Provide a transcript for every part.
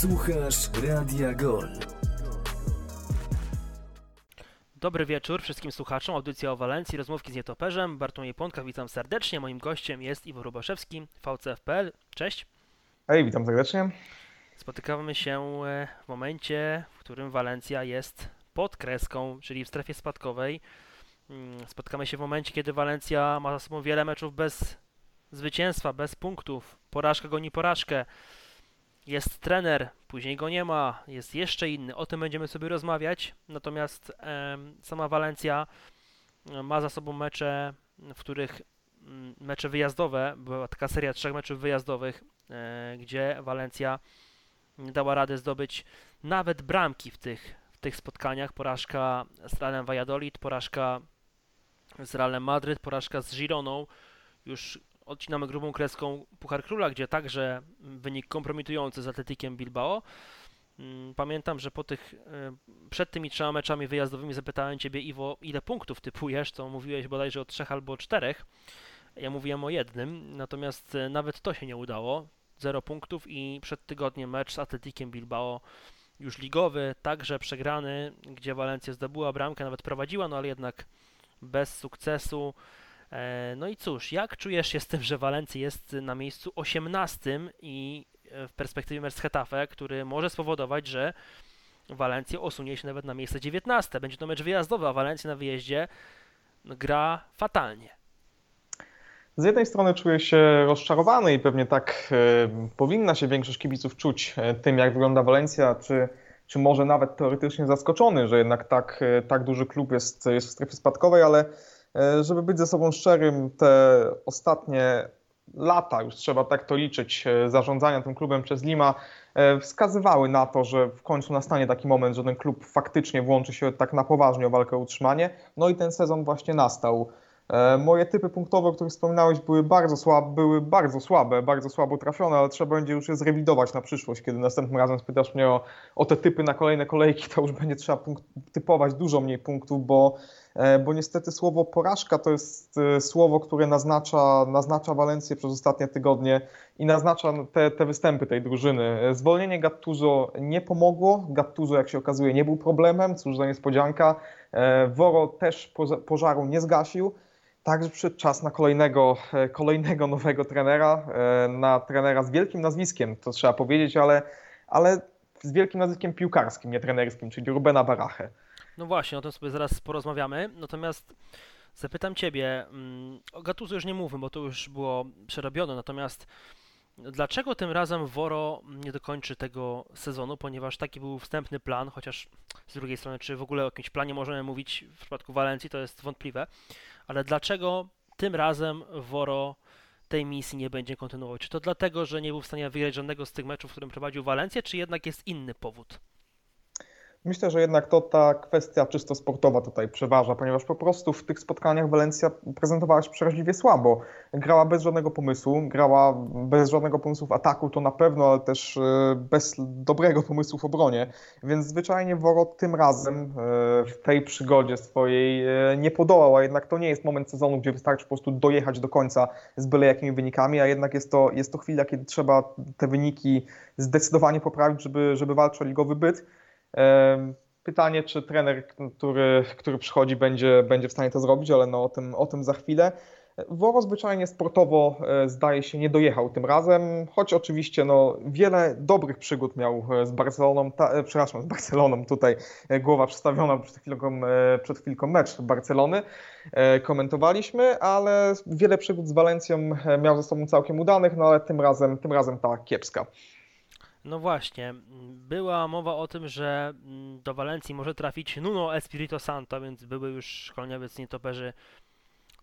Słuchasz Radia Gol. Dobry wieczór wszystkim słuchaczom. Audycja o Walencji, rozmówki z nietoperzem. Bartłomiej Pątka, witam serdecznie. Moim gościem jest Iwo Rubaszewski, VCF.pl. Cześć. Hej, witam serdecznie. Spotykamy się e, w momencie, w którym Walencja jest pod kreską, czyli w strefie spadkowej. Mm, spotykamy się w momencie, kiedy Walencja ma za sobą wiele meczów bez zwycięstwa, bez punktów. Porażka goni porażkę. Jest trener, później go nie ma, jest jeszcze inny. O tym będziemy sobie rozmawiać. Natomiast e, sama Walencja ma za sobą mecze, w których mm, mecze wyjazdowe, była taka seria trzech meczów wyjazdowych, e, gdzie Walencja nie dała rady zdobyć nawet bramki w tych, w tych spotkaniach. Porażka z Realem Valladolid, porażka z Realem Madryt, porażka z Gironą. Już odcinamy grubą kreską Puchar Króla, gdzie także wynik kompromitujący z Atletikiem Bilbao. Mm, pamiętam, że po tych, e, przed tymi trzema meczami wyjazdowymi zapytałem Ciebie, Iwo, ile punktów typujesz, to mówiłeś bodajże o trzech albo czterech. Ja mówiłem o jednym, natomiast e, nawet to się nie udało. Zero punktów i przed tygodniem mecz z Atletikiem Bilbao już ligowy, także przegrany, gdzie Walencja zdobyła bramkę, nawet prowadziła, no ale jednak bez sukcesu. E, no i cóż, jak czujesz się z tym, że Walencja jest na miejscu 18 i w perspektywie mecz Hetafe, który może spowodować, że Walencja osunie się nawet na miejsce 19. Będzie to mecz wyjazdowy, a Walencja na wyjeździe gra fatalnie. Z jednej strony czuję się rozczarowany i pewnie tak e, powinna się większość kibiców czuć e, tym, jak wygląda Walencja, czy, czy może nawet teoretycznie zaskoczony, że jednak tak, e, tak duży klub jest, jest w strefie spadkowej, ale e, żeby być ze sobą szczerym, te ostatnie lata, już trzeba tak to liczyć, e, zarządzania tym klubem przez Lima e, wskazywały na to, że w końcu nastanie taki moment, że ten klub faktycznie włączy się tak na poważnie o walkę o utrzymanie. No i ten sezon właśnie nastał. E, Moje typy punktowe, o których wspominałeś, były bardzo słabe, były bardzo słabe, bardzo słabo trafione, ale trzeba będzie już je zrewidować na przyszłość. Kiedy następnym razem spytasz mnie o, o te typy na kolejne kolejki, to już będzie trzeba punkt, typować dużo mniej punktów, bo, e, bo niestety słowo porażka to jest e, słowo, które naznacza, naznacza Walencję przez ostatnie tygodnie i naznacza te, te występy tej drużyny. E, Zwolnienie Gattuso nie pomogło. Gattuso, jak się okazuje, nie był problemem, cóż za niespodzianka. E, Woro też pożaru nie zgasił. Także przyszedł czas na kolejnego, e, kolejnego nowego trenera, e, na trenera z wielkim nazwiskiem, to trzeba powiedzieć, ale, ale z wielkim nazwiskiem piłkarskim, nie trenerskim, czyli Rubena Barachę. No właśnie, o tym sobie zaraz porozmawiamy. Natomiast zapytam Ciebie, mm, o Gattuso już nie mówmy, bo to już było przerobione, natomiast dlaczego tym razem Woro nie dokończy tego sezonu, ponieważ taki był wstępny plan, chociaż z drugiej strony, czy w ogóle o jakimś planie możemy mówić w przypadku Walencji, to jest wątpliwe, ale dlaczego tym razem Woro tej misji nie będzie kontynuował? Czy to dlatego, że nie był w stanie wygrać żadnego z tych meczów, w którym prowadził Walencję, czy jednak jest inny powód? Myślę, że jednak to ta kwestia czysto sportowa tutaj przeważa, ponieważ po prostu w tych spotkaniach Walencja prezentowała się przeraźliwie słabo. Grała bez żadnego pomysłu, grała bez żadnego pomysłu w ataku, to na pewno, ale też e, bez dobrego pomysłu w obronie. Więc zwyczajnie Woro tym razem e, w tej przygodzie swojej e, nie podołał, a jednak to nie jest moment sezonu, gdzie wystarczy po prostu dojechać do końca z byle jakimi wynikami, a jednak jest to, jest to chwila, kiedy trzeba te wyniki zdecydowanie poprawić, żeby, żeby walczyć o ligowy byt. Pytanie, czy trener, który, który przychodzi, będzie, będzie w stanie to zrobić, ale no o, tym, o tym za chwilę. Woro zwyczajnie sportowo e, zdaje się nie dojechał tym razem, choć oczywiście no, wiele dobrych przygód miał e, z Barceloną, ta, e, przepraszam, z Barceloną, tutaj głowa przedstawiona przed chwilką, przed chwilką mecz Barcelony komentowaliśmy, ale wiele przygód z Walencją miał ze sobą całkiem udanych, no ale tym razem, tym razem ta kiepska. No właśnie, m, była mowa o tym, że mm, do Walencji może trafić Nuno Espirito Santo, więc były już szkoleniowiec nietoperzy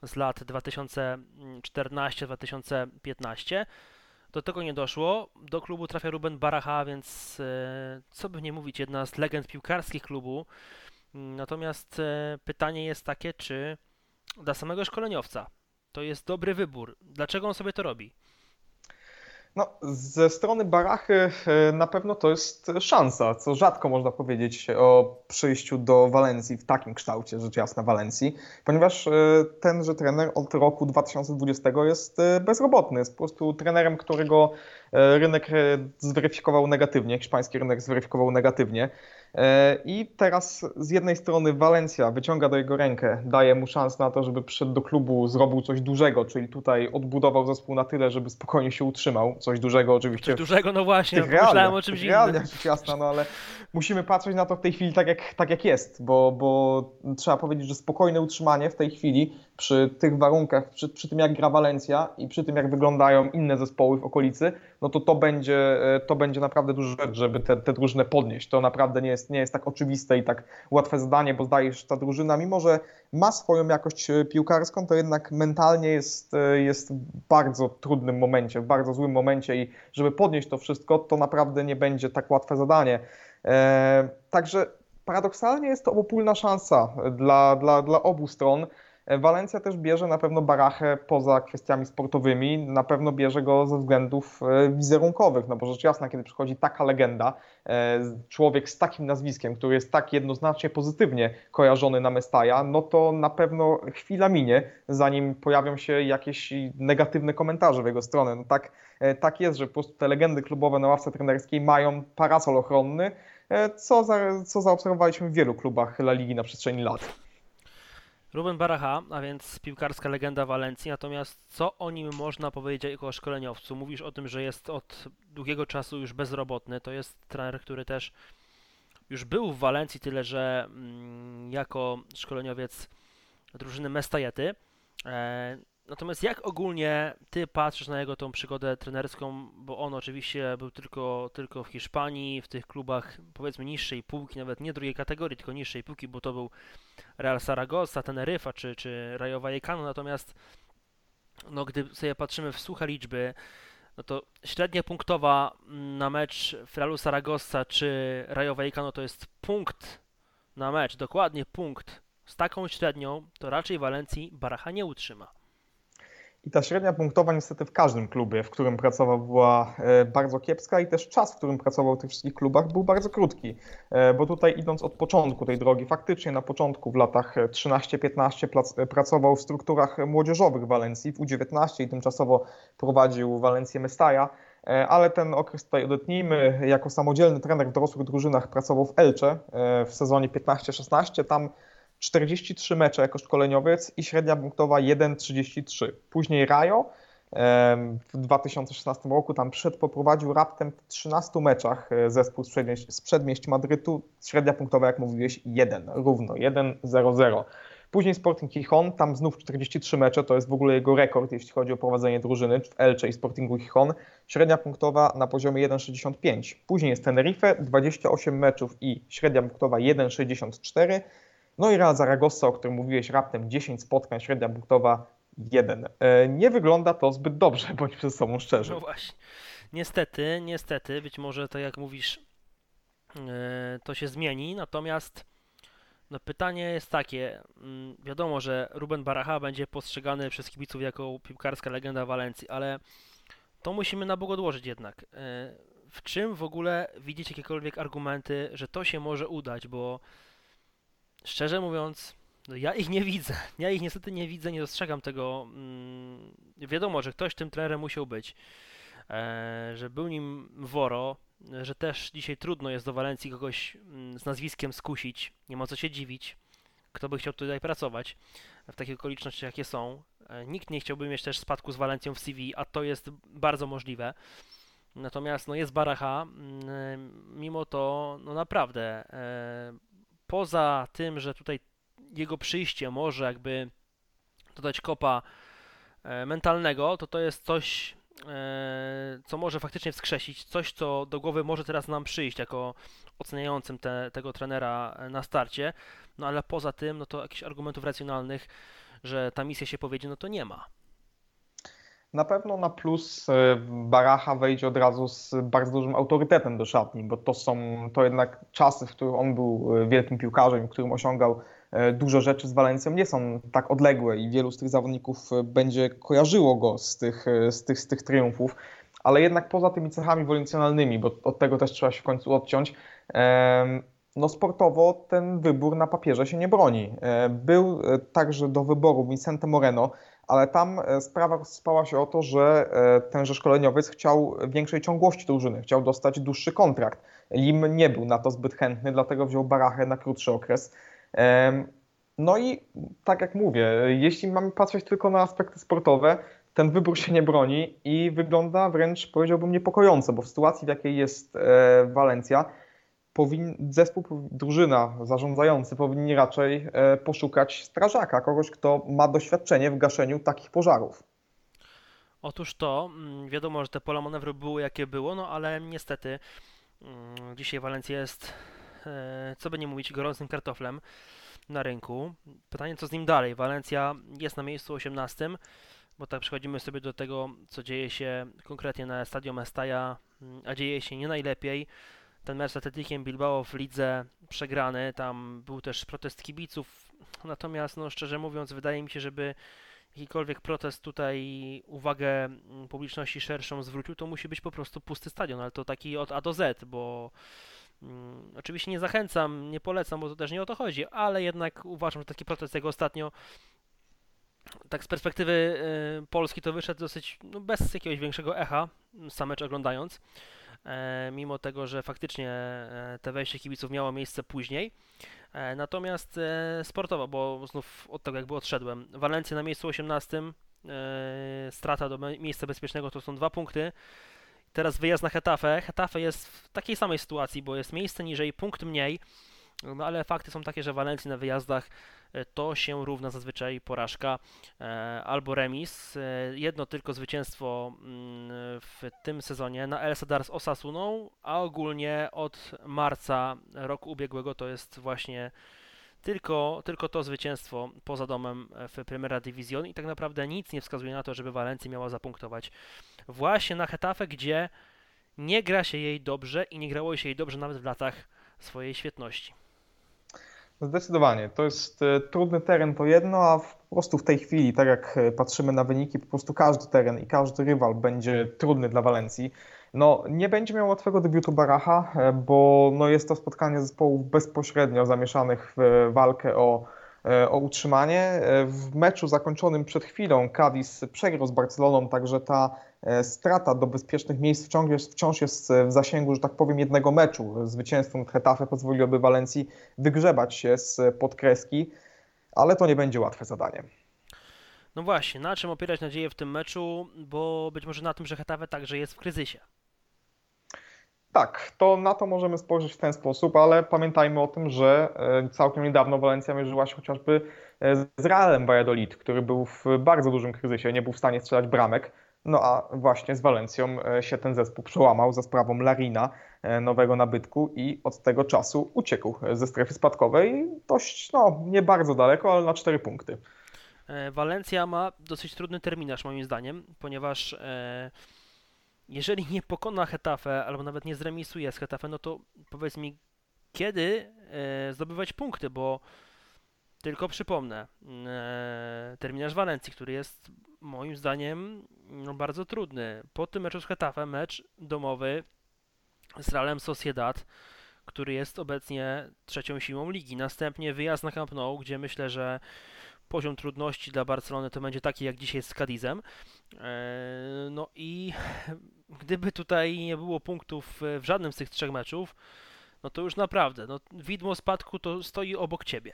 z lat 2014-2015. Do tego nie doszło. Do klubu trafia Ruben Baracha, więc e, co by nie mówić, jedna z legend piłkarskich klubu. Mm, Natomiast e, pytanie jest takie, czy dla samego szkoleniowca to jest dobry wybór. Dlaczego on sobie to robi? No, ze strony Barachy e, na pewno to jest szansa, co rzadko można powiedzieć o przyjściu do Walencji w takim kształcie, rzecz jasna Walencji, ponieważ e, tenże trener od roku 2020 jest e, bezrobotny, jest po prostu trenerem, którego rynek zweryfikował negatywnie, hiszpański rynek zweryfikował negatywnie. E, I teraz z jednej strony Walencja wyciąga do jego rękę, daje mu szansę na to, żeby przyszedł do klubu, zrobił coś dużego, czyli tutaj odbudował zespół na tyle, żeby spokojnie się utrzymał. Coś dużego oczywiście. Coś dużego, no właśnie, myślałem o czymś realnie, innym. jasne, no ale musimy patrzeć na to w tej chwili tak jak, tak jak jest, bo, bo trzeba powiedzieć, że spokojne utrzymanie w tej chwili przy tych warunkach, przy, przy tym jak gra Walencja i przy tym jak wyglądają inne zespoły w okolicy, no to to będzie, e, to będzie naprawdę duża rzecz, żeby te, te drużyny podnieść. To naprawdę nie jest, nie jest tak oczywiste i tak łatwe zadanie, bo zdaje się, że ta drużyna, mimo że ma swoją jakość e, piłkarską, to jednak mentalnie jest, e, jest w bardzo trudnym momencie, w bardzo złym momencie i żeby podnieść to wszystko, to naprawdę nie będzie tak łatwe zadanie. Także paradoksalnie jest to obopólna szansa dla, dla, dla obu stron. Walencja też bierze na pewno Barachę poza kwestiami sportowymi, na pewno bierze go ze względów e, wizerunkowych, no bo rzecz jasna, kiedy przychodzi taka legenda, e, człowiek z takim nazwiskiem, który jest tak jednoznacznie pozytywnie kojarzony na Mestaja, no to na pewno chwila minie, zanim pojawią się jakieś negatywne komentarze w jego stronę. No tak, e, tak jest, że po prostu te legendy klubowe na ławce trenerskiej mają parasol ochronny, co, za, co zaobserwowaliśmy w wielu klubach La Ligi na przestrzeni lat. Ruben Baraha, a więc piłkarska legenda Walencji, natomiast co o nim można powiedzieć jako szkoleniowcu? Mówisz o tym, że jest od długiego czasu już bezrobotny, to jest trener, który też już był w Walencji, tyle że mm, jako szkoleniowiec drużyny Mestajety. Natomiast jak ogólnie ty patrzysz na jego tą przygodę trenerską, bo on oczywiście był tylko, tylko w Hiszpanii, w tych klubach powiedzmy niższej półki, nawet nie drugiej kategorii, tylko niższej półki, bo to był Real Zaragoza, Teneryfa czy, czy Rayo Vallecano, natomiast no, gdy sobie patrzymy w suche liczby, no to średnia punktowa na mecz w Realu Zaragoza czy Rayo Vallecano to jest punkt na mecz, dokładnie punkt. Z taką średnią to raczej Walencji Baracha nie utrzyma. I ta średnia punktowa niestety w każdym klubie, w którym pracował, była e, bardzo kiepska i też czas, w którym pracował w tych wszystkich klubach był bardzo krótki, e, bo tutaj idąc od początku tej drogi, faktycznie na początku w latach 13-15 e, pracował w strukturach młodzieżowych Walencji, w U19 i tymczasowo prowadził Walencję Mestaja, ale ten okres tutaj odetnijmy. Jako samodzielny trener w dorosłych drużynach pracował w Elcze w sezonie 15-16. Tam 43 mecze jako szkoleniowiec i średnia punktowa 1,33. Później Rajo w 2016 roku tam przed poprowadził raptem w 13 meczach e, zespół z przedmieść Madrytu. Średnia punktowa, jak mówiłeś, 1, równo 1,00. Później Sporting Gijon, tam znów 43 mecze, to jest w ogóle jego rekord, jeśli chodzi o prowadzenie drużyny w Elche i Sportingu Gijon. Średnia punktowa na poziomie 1,65. Później jest Tenerife, 28 meczów i średnia punktowa 1,64. No i Real Zaragoza, o którym mówiłeś, raptem 10 spotkań, średnia punktowa 1. E, nie wygląda to zbyt dobrze, bądźmy ze sobą szczerzy. No właśnie. Niestety, niestety, być może to jak mówisz, e, to się zmieni, natomiast no pytanie jest takie, mm, wiadomo, że Ruben Baraha będzie postrzegany przez kibiców jako piłkarska legenda Walencji, ale to musimy na bok odłożyć jednak. E, w czym w ogóle widzieć jakiekolwiek argumenty, że to się może udać, bo szczerze mówiąc, no ja ich nie widzę. Ja ich niestety nie widzę, nie dostrzegam tego. Mm, wiadomo, że ktoś tym trenerem musiał być, e, że był nim Woro, że też dzisiaj trudno jest do Walencji kogoś mm, z nazwiskiem skusić. Nie ma co się dziwić. Kto by chciał tutaj pracować w takich okolicznościach, jakie są. E, nikt nie chciałby mieć też spadku z Walencją w CV, a to jest bardzo możliwe. Natomiast no jest Baracha, mm, mimo to no naprawdę e, poza tym, że tutaj jego przyjście może jakby dodać kopa e, mentalnego, to to jest coś, e, co może faktycznie wskrzesić, coś, co do głowy może teraz nam przyjść jako oceniającym te, tego trenera na starcie, no ale poza tym, no to jakichś argumentów racjonalnych, że ta misja się powiedzie, no to nie ma. Na pewno na plus e, Baracha wejdzie od razu z bardzo dużym autorytetem do szatni, bo to są to jednak czasy, w których on był e, wielkim piłkarzem, w którym osiągał e, dużo rzeczy z Walencją, nie są tak odległe i wielu z tych zawodników będzie kojarzyło go z tych, z tych, z tych triumfów. ale jednak poza tymi cechami woluncjonalnymi, bo od tego też trzeba się w końcu odciąć, no sportowo ten wybór na papierze się nie broni. Był także do wyboru Vicente Moreno, ale tam e, sprawa rozspała się o to, że tenże szkoleniowiec chciał większej ciągłości drużyny, chciał dostać dłuższy kontrakt. Lim nie był na to zbyt chętny, dlatego wziął Barachę na krótszy okres. No i tak jak mówię, jeśli mamy patrzeć tylko na aspekty sportowe, ten wybór się nie broni i wygląda wręcz, powiedziałbym, niepokojąco, bo w sytuacji, w jakiej jest Walencja, powin, zespół, drużyna, zarządzający powinni raczej e, poszukać strażaka, kogoś, kto ma doświadczenie w gaszeniu takich pożarów. Otóż to, mm, wiadomo, że te pola manewru były jakie było, no ale niestety mm, dzisiaj Walencja jest, e, co by nie mówić, gorącym kartoflem na rynku. Pytanie, co z nim dalej? Walencja jest na miejscu 18, bo tak przechodzimy sobie do tego, co dzieje się konkretnie na Stadium Mestaja, mm, a dzieje się nie najlepiej ten mecz z Atletikiem Bilbao w lidze przegrany, tam był też protest kibiców, natomiast no szczerze mówiąc wydaje mi się, żeby jakikolwiek protest tutaj uwagę mm, publiczności szerszą zwrócił, to musi być po prostu pusty stadion, ale to taki od A do Z, bo mm, oczywiście nie zachęcam, nie polecam, bo to też nie o to chodzi, ale jednak uważam, że taki protest jak ostatnio tak z perspektywy y, Polski to wyszedł dosyć no, bez jakiegoś większego echa, sam mecz oglądając. E, mimo tego, że faktycznie e, te wejście kibiców miało miejsce później. E, natomiast sportowo, bo znów od tego jakby odszedłem, Walencja na miejscu 18, strata do miejsca bezpiecznego to są dwa punkty. Teraz wyjazd na Hetafe. Hetafe jest w takiej samej sytuacji, bo jest miejsce niżej, punkt mniej, no ale fakty są takie, że Walencji na wyjazdach to się równa zazwyczaj porażka e, albo remis. E, jedno tylko zwycięstwo mm, w tym sezonie na El Sadar z Osasuną, a ogólnie od marca roku ubiegłego to jest właśnie tylko, tylko to zwycięstwo poza domem w Primera Division i tak naprawdę nic nie wskazuje na to, żeby Walencja miała zapunktować właśnie na Hetafe, gdzie nie gra się jej dobrze i nie grało się jej dobrze nawet w latach swojej świetności. Zdecydowanie. To jest e, trudny teren to jedno, a po prostu w tej chwili, tak jak e, patrzymy na wyniki, po prostu każdy teren i każdy rywal będzie trudny dla Walencji. No, nie będzie miał łatwego debiutu Baracha, e, bo no, jest to spotkanie zespołów bezpośrednio zamieszanych w walkę o o utrzymanie. E, w meczu zakończonym przed chwilą Cadiz przegrał z Barceloną, także ta e, strata do bezpiecznych miejsc wciąż jest, wciąż jest w zasięgu, że tak powiem, jednego meczu. Zwycięstwo nad Hetafe pozwoliłoby Walencji wygrzebać się z podkreski, ale to nie będzie łatwe zadanie. No właśnie, na czym opierać nadzieję w tym meczu, bo być może na tym, że Hetafe także jest w kryzysie. Tak, to na to możemy spojrzeć w ten sposób, ale pamiętajmy o tym, że e, całkiem niedawno Walencja mierzyła się chociażby e, z Realem Valladolid, który był w bardzo dużym kryzysie, nie był w stanie strzelać bramek. No a właśnie z Walencją e, się ten zespół przełamał za sprawą Larina, nowego nabytku i od tego czasu uciekł ze strefy spadkowej dość, no nie bardzo daleko, ale na cztery punkty. Walencja ma dosyć trudny terminarz moim zdaniem, ponieważ jeżeli nie pokona Hetafe, albo nawet nie zremisuje z Hetafe, no to powiedz mi, kiedy e, zdobywać punkty, bo tylko przypomnę, e, terminarz Walencji, który jest moim zdaniem no, bardzo trudny. Po tym meczu z Hetafe, mecz domowy z Realem Sociedad, który jest obecnie trzecią siłą ligi. Następnie wyjazd na Camp Nou, gdzie myślę, że poziom trudności dla Barcelony to będzie taki jak dzisiaj z Cadizem. E, no i gdyby tutaj nie było punktów w żadnym z tych trzech meczów, no to już naprawdę, no, widmo spadku to stoi obok ciebie.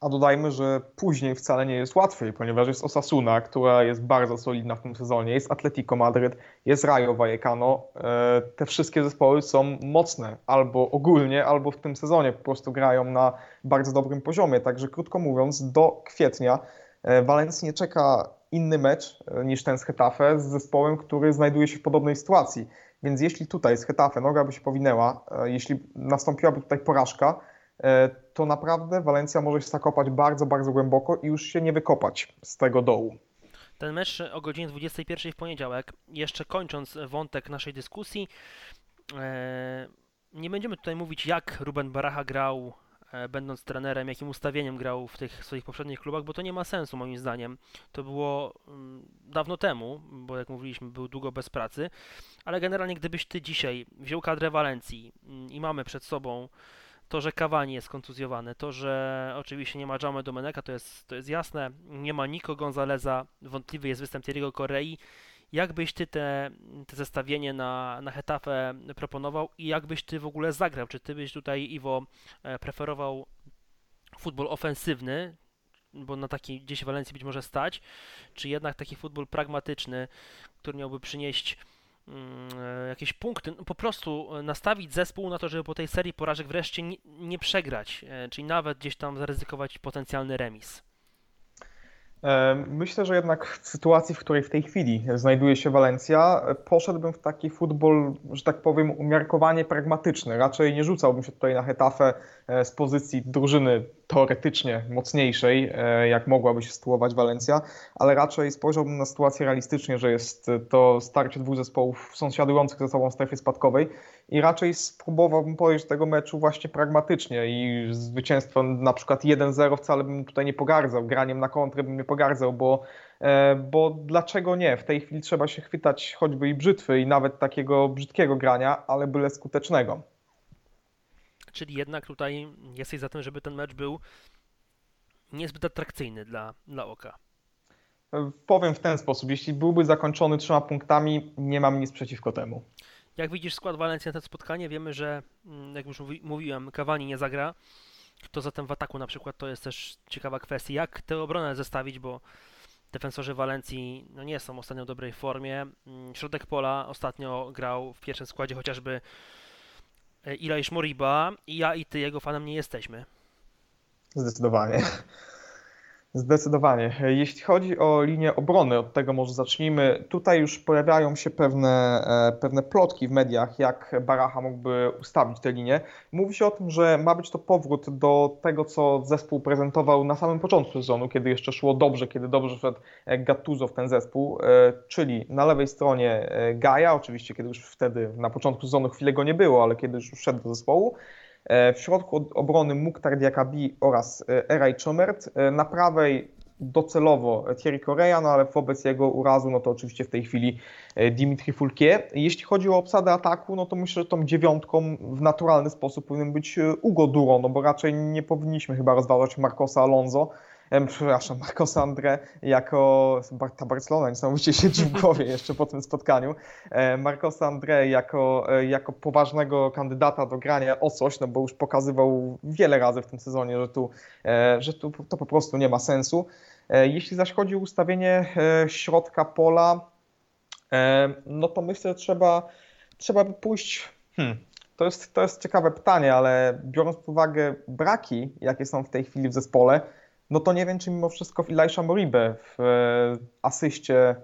A dodajmy, że później wcale nie jest łatwiej, ponieważ jest Osasuna, która jest bardzo solidna w tym sezonie, jest Atletico Madryt, jest Rayo Vallecano. E, te wszystkie zespoły są mocne, albo ogólnie, albo w tym sezonie po prostu grają na bardzo dobrym poziomie. Także krótko mówiąc, do kwietnia e, Walencji nie czeka inny mecz e, niż ten z Hetafe z zespołem, który znajduje się w podobnej sytuacji. Więc jeśli tutaj z Hetafe noga by się powinęła, jeśli nastąpiłaby tutaj porażka, E, to naprawdę Walencja może się zakopać bardzo, bardzo głęboko i już się nie wykopać z tego dołu. Ten mecz o godzinie 21 w poniedziałek, jeszcze kończąc wątek naszej dyskusji, e, nie będziemy tutaj mówić jak Ruben Baracha grał e, będąc trenerem, jakim ustawieniem grał w tych swoich poprzednich klubach, bo to nie ma sensu moim zdaniem. To było mm, dawno temu, bo jak mówiliśmy, był długo bez pracy, ale generalnie gdybyś ty dzisiaj wziął kadrę Walencji mm, i mamy przed sobą to, że Cavani jest kontuzjowany, to, że oczywiście nie ma Jaume Domeneka, to jest, to jest jasne, nie ma Nico Gonzaleza, wątpliwy jest występ Thierry'ego Korei. Jak byś ty te, te zestawienie na, na Hetafę proponował i jak byś ty w ogóle zagrał? Czy ty byś tutaj, Iwo, e, preferował futbol ofensywny, bo na taki gdzieś w Walencji być może stać, czy jednak taki futbol pragmatyczny, który miałby przynieść Mm, e, jakieś punkty, no po prostu e, nastawić zespół na to, żeby po tej serii porażek wreszcie nie, nie przegrać, czyli nawet gdzieś tam zaryzykować potencjalny remis. Myślę, że jednak w sytuacji, w której w tej chwili znajduje się Walencja, poszedłbym w taki futbol, że tak powiem, umiarkowanie pragmatyczny. Raczej nie rzucałbym się tutaj na Hetafę z pozycji drużyny teoretycznie mocniejszej, e, jak mogłaby się sytuować Walencja, ale raczej spojrzałbym na sytuację realistycznie, że jest to starcie dwóch zespołów sąsiadujących ze sobą w strefie spadkowej i raczej spróbowałbym podejść do tego meczu właśnie pragmatycznie i zwycięstwo na przykład 1-0 wcale bym tutaj nie pogardzał, graniem na kontrę bym nie pogardzał, bo e, bo dlaczego nie? W tej chwili trzeba się chwytać choćby i brzytwy i nawet takiego brzydkiego grania, ale byle skutecznego czyli jednak tutaj jesteś za tym, żeby ten mecz był niezbyt atrakcyjny dla, dla oka. Powiem w ten sposób, jeśli byłby zakończony trzema punktami, nie mam nic przeciwko temu. Jak widzisz skład Walencji na to spotkanie, wiemy, że mm, jak już mówiłem, Kawani nie zagra. Kto zatem w ataku na przykład, to jest też ciekawa kwestia. Jak tę obronę zestawić, bo defensorzy Walencji no nie są ostatnio w dobrej formie. Mm, środek pola ostatnio grał w pierwszym składzie chociażby Ilaish Moriba i ja i ty jego fanem nie jesteśmy. Zdecydowanie. Zdecydowanie. Jeśli chodzi o linię obrony, od tego może zacznijmy. Tutaj już pojawiają się pewne, e, pewne plotki w mediach, jak Baracha mógłby ustawić tę linię. Mówi się o tym, że ma być to powrót do tego, co zespół prezentował na samym początku sezonu, kiedy jeszcze szło dobrze, kiedy dobrze wszedł Gattuso w ten zespół, e, czyli na lewej stronie e, Gaja, oczywiście kiedy już wtedy na początku sezonu chwilę go nie było, ale kiedy już wszedł do zespołu, E, w środku obrony Mukhtar Diakabi oraz e, Eraj Chomert. E, na prawej docelowo Thierry Correa, no ale wobec jego urazu, no to oczywiście w tej chwili Dimitri Fulkie. Jeśli chodzi o obsadę ataku, no to myślę, że tą dziewiątką w naturalny sposób powinien być Ugo Duro, no bo raczej nie powinniśmy chyba rozważać Marcosa Alonso, przepraszam, Marcos André jako, ta Barcelona niesamowicie siedzi w głowie jeszcze po tym spotkaniu, Marcos André jako, e, jako poważnego kandydata do grania o coś, no bo już pokazywał wiele razy w tym sezonie, że tu, e, że tu to po prostu nie ma sensu. E, jeśli zaś chodzi o ustawienie środka pola, no to myślę, że trzeba, trzeba by pójść. Hmm, to, jest, to jest ciekawe pytanie, ale biorąc pod uwagę braki, jakie są w tej chwili w zespole, no to nie wiem, czy mimo wszystko Elisha Moribe w e, asyście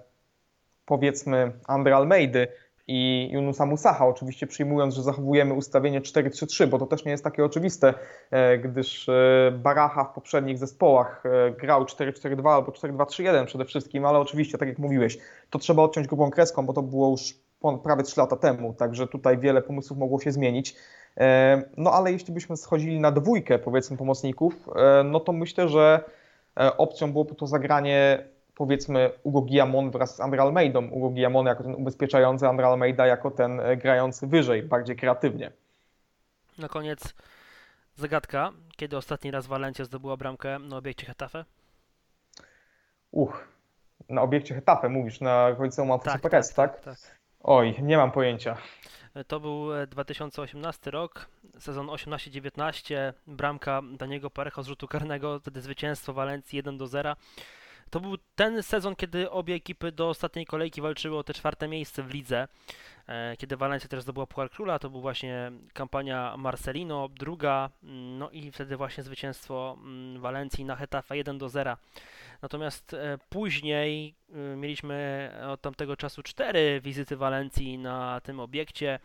powiedzmy Andre Almeidy i Yunusa Musaha, oczywiście przyjmując, że zachowujemy ustawienie 4-3-3, bo to też nie jest takie oczywiste, e, gdyż e, Baracha w poprzednich zespołach grał 4-4-2 albo 4-2-3-1 przede wszystkim, ale oczywiście, tak jak mówiłeś, to trzeba odciąć grubą kreską, bo to było już prawie 3 lata temu, także tutaj wiele pomysłów mogło się zmienić. E, no ale jeśli byśmy schodzili na dwójkę, powiedzmy, pomocników, e, no to myślę, że e, opcją byłoby to zagranie powiedzmy Ugo Guillamon wraz z Andre Almeidą. Ugo Guillamon jako ten ubezpieczający, Andre Almeida jako ten grający wyżej, bardziej kreatywnie. Na koniec zagadka. Kiedy ostatni raz Valencia zdobyła bramkę na obiekcie Hetafe? Uch, na obiekcie Hetafe mówisz, na końcu Manfredo tak, tak, tak, tak? Oj, nie mam pojęcia. To był 2018 e, rok, sezon 18-19, bramka Daniego Parejo z rzutu karnego, wtedy zwycięstwo Walencji 1 do 0. To był ten sezon, kiedy obie ekipy do ostatniej kolejki walczyły o te czwarte miejsce w lidze. E, kiedy Walencja też zdobyła Puchar Króla, to był właśnie kampania Marcelino, druga, mm, no i wtedy właśnie zwycięstwo mm, Walencji na Hetafe 1 do 0. Natomiast e, później y, mieliśmy od tamtego czasu cztery wizyty Walencji na tym obiekcie.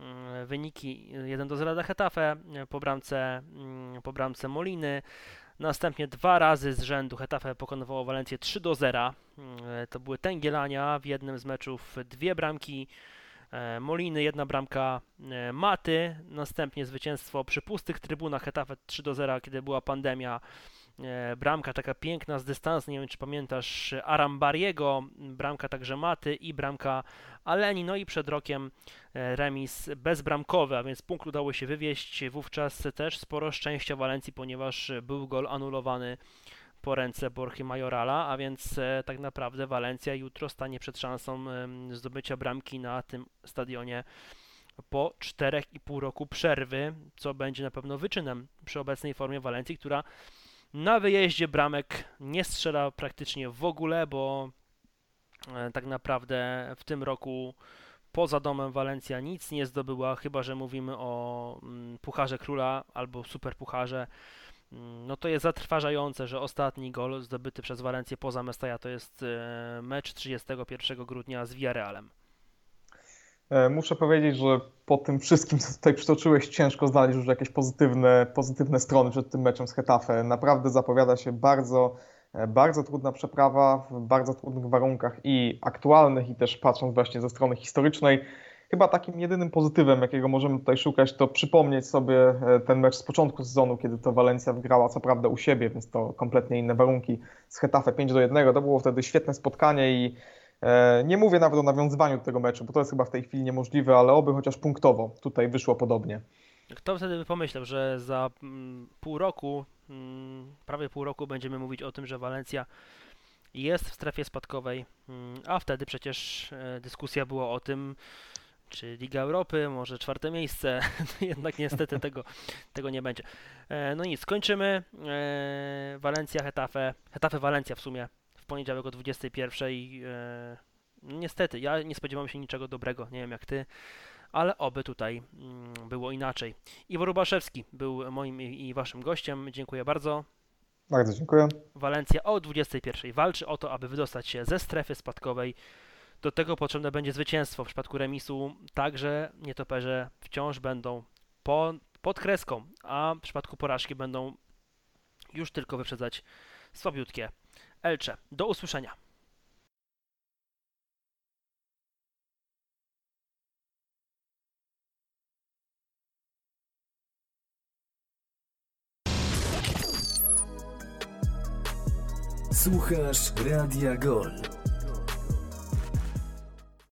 Mm, wyniki 1 do 0 dla Hetafe po bramce, po bramce Moliny. Następnie dwa razy z rzędu Hetafe pokonywało Walencję 3 do 0. To były Tęgielania w jednym z meczów dwie bramki e, Moliny, jedna bramka e, Maty, następnie zwycięstwo przy pustych trybunach Hetafe 3 do 0, kiedy była pandemia. E, bramka taka piękna z dystansu, nie wiem czy pamiętasz Arambariego, bramka także Maty i bramka Aleni, no i przed rokiem remis bezbramkowy, a więc punkt udało się wywieźć, wówczas też sporo szczęścia Walencji, ponieważ był gol anulowany po ręce Borchy Majorala, a więc e, tak naprawdę Walencja jutro stanie przed szansą zdobycia bramki na tym stadionie po 4,5 roku przerwy, co będzie na pewno wyczynem przy obecnej formie Walencji, która na wyjeździe bramek nie strzela praktycznie w ogóle, bo e, tak naprawdę w tym roku poza domem Walencja nic nie zdobyła, chyba że mówimy o mm, Pucharze Króla albo Superpucharze. Mm, no to jest zatrważające, że ostatni gol zdobyty przez Walencję poza Mestaja to jest e, mecz 31 grudnia z Villarrealem. E, muszę powiedzieć, że po tym wszystkim, co tutaj przytoczyłeś, ciężko znaleźć już jakieś pozytywne, pozytywne strony przed tym meczem z Hetafe. Naprawdę zapowiada się bardzo, e, bardzo trudna przeprawa w bardzo trudnych warunkach i aktualnych, i też patrząc właśnie ze strony historycznej chyba takim jedynym pozytywem, jakiego możemy tutaj szukać, to przypomnieć sobie e, ten mecz z początku sezonu, kiedy to Walencja wygrała co prawda u siebie, więc to kompletnie inne warunki z Hetafe 5 do 1. To było wtedy świetne spotkanie i nie mówię nawet o nawiązywaniu do tego meczu, bo to jest chyba w tej chwili niemożliwe, ale oby chociaż punktowo tutaj wyszło podobnie. Kto wtedy by pomyślał, że za mm, pół roku, mm, prawie pół roku będziemy mówić o tym, że Walencja jest w strefie spadkowej, mm, a wtedy przecież e, dyskusja była o tym, czy Liga Europy, może czwarte miejsce, jednak niestety tego, tego nie będzie. E, no nic, skończymy. E, Walencja, Hetafe, Hetafe, Walencja w sumie poniedziałek o 21. E, niestety, ja nie spodziewam się niczego dobrego, nie wiem jak ty, ale oby tutaj mm, było inaczej. Iwo Rubaszewski był moim i waszym gościem, dziękuję bardzo. Bardzo dziękuję. Walencja o 21. walczy o to, aby wydostać się ze strefy spadkowej do tego potrzebne będzie zwycięstwo. W przypadku remisu także nietoperze wciąż będą po, pod kreską, a w przypadku porażki będą już tylko wyprzedzać słabiutkie Elcze. Do usłyszenia. Słuchasz Radia Gol.